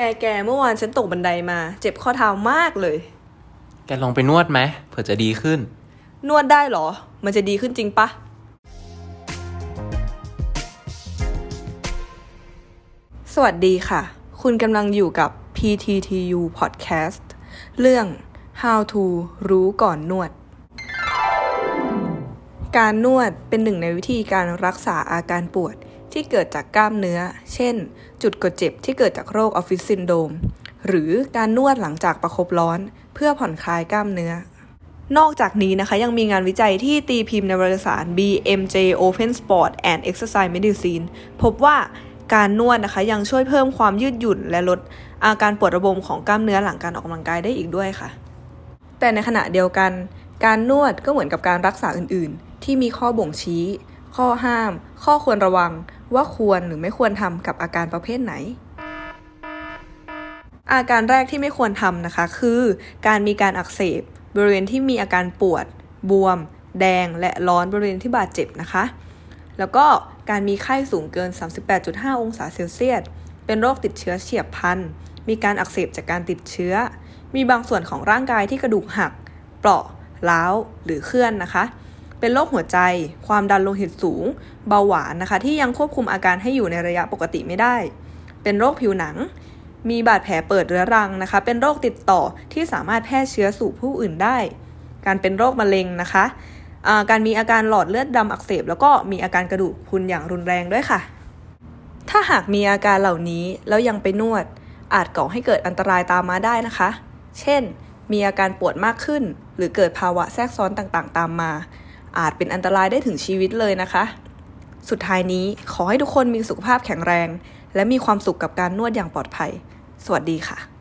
แกแกเมื่อวานฉันตกบันไดมา เจ็บข้อเท้ามากเลย แกลองไปนวดไหมเผื่อจะดีขึ้น นวดได้เหรอ มันจะดีขึ้นจริงปะ สวัสดีค่ะ คุณกำลังอยู่กับ PTTU Podcast เรื่อง How to รู้ก่อนนวด การนวดเป็นหนึ่งในวิธีการรักษาอาการปวด ที่เกิดจากกล้ามเนื้อ เช่น จุดกดเจ็บที่เกิดจากโรคออฟฟิศซินโดรมหรือการนวดหลังจากประคบร้อน เพื่อผ่อนคลายกล้ามเนื้อ นอกจากนี้นะคะยังมีงานวิจัยที่ตีพิมพ์ในวารสาร BMJ Open Sport and Exercise Medicine พบว่าการนวดนะคะยังช่วยเพิ่มความยืดหยุ่นและลดอาการปวดระบมของกล้ามเนื้อหลังการออกกำลังกายได้อีกด้วยค่ะ แต่ในขณะเดียวกัน การนวดก็เหมือนกับการรักษาอื่น ๆ ที่มีข้อบ่งชี้ ข้อห้าม ข้อควรระวังว่าควรหรือไม่ควรทำกับอาการประเภทไหน อาการแรกที่ไม่ควรทำนะคะ คือการมีการอักเสบบริเวณที่มีอาการปวด บวม แดง และร้อนบริเวณที่บาดเจ็บนะคะ แล้วก็การมีไข้สูงเกิน 38.5 องศาเซลเซียส เป็นโรคติดเชื้อเฉียบพลัน มีการอักเสบจากการติดเชื้อ มีบางส่วนของร่างกายที่กระดูกหัก เปราะร้าว หรือเคลื่อนนะคะ เป็นโรคหัวใจ ความดันโลหิตสูง เบาหวานนะคะ ที่ยังควบคุมอาการให้อยู่ในระยะปกติไม่ได้ เป็นโรคผิวหนัง มีบาดแผลเปิดเรื้อรังนะคะ เป็นโรคติดต่อที่สามารถแพร่เชื้อสู่ผู้อื่นได้ การเป็นโรคมะเร็งนะคะการมีอาการหลอดเลือดดำอักเสบ แล้วก็มีอาการกระดูกพุนอย่างรุนแรงด้วยค่ะ ถ้าหากมีอาการเหล่านี้แล้วยังไปนวด อาจก่อให้เกิดอันตรายตามมาได้นะคะ เช่น มีอาการปวดมากขึ้น หรือเกิดภาวะแทรกซ้อนต่างๆ ตามมา อาจเป็นอันตรายได้ถึงชีวิตเลยนะคะ สุดท้ายนี้ขอให้ทุกคนมีสุขภาพแข็งแรง และมีความสุขกับการนวดอย่างปลอดภัย สวัสดีค่ะ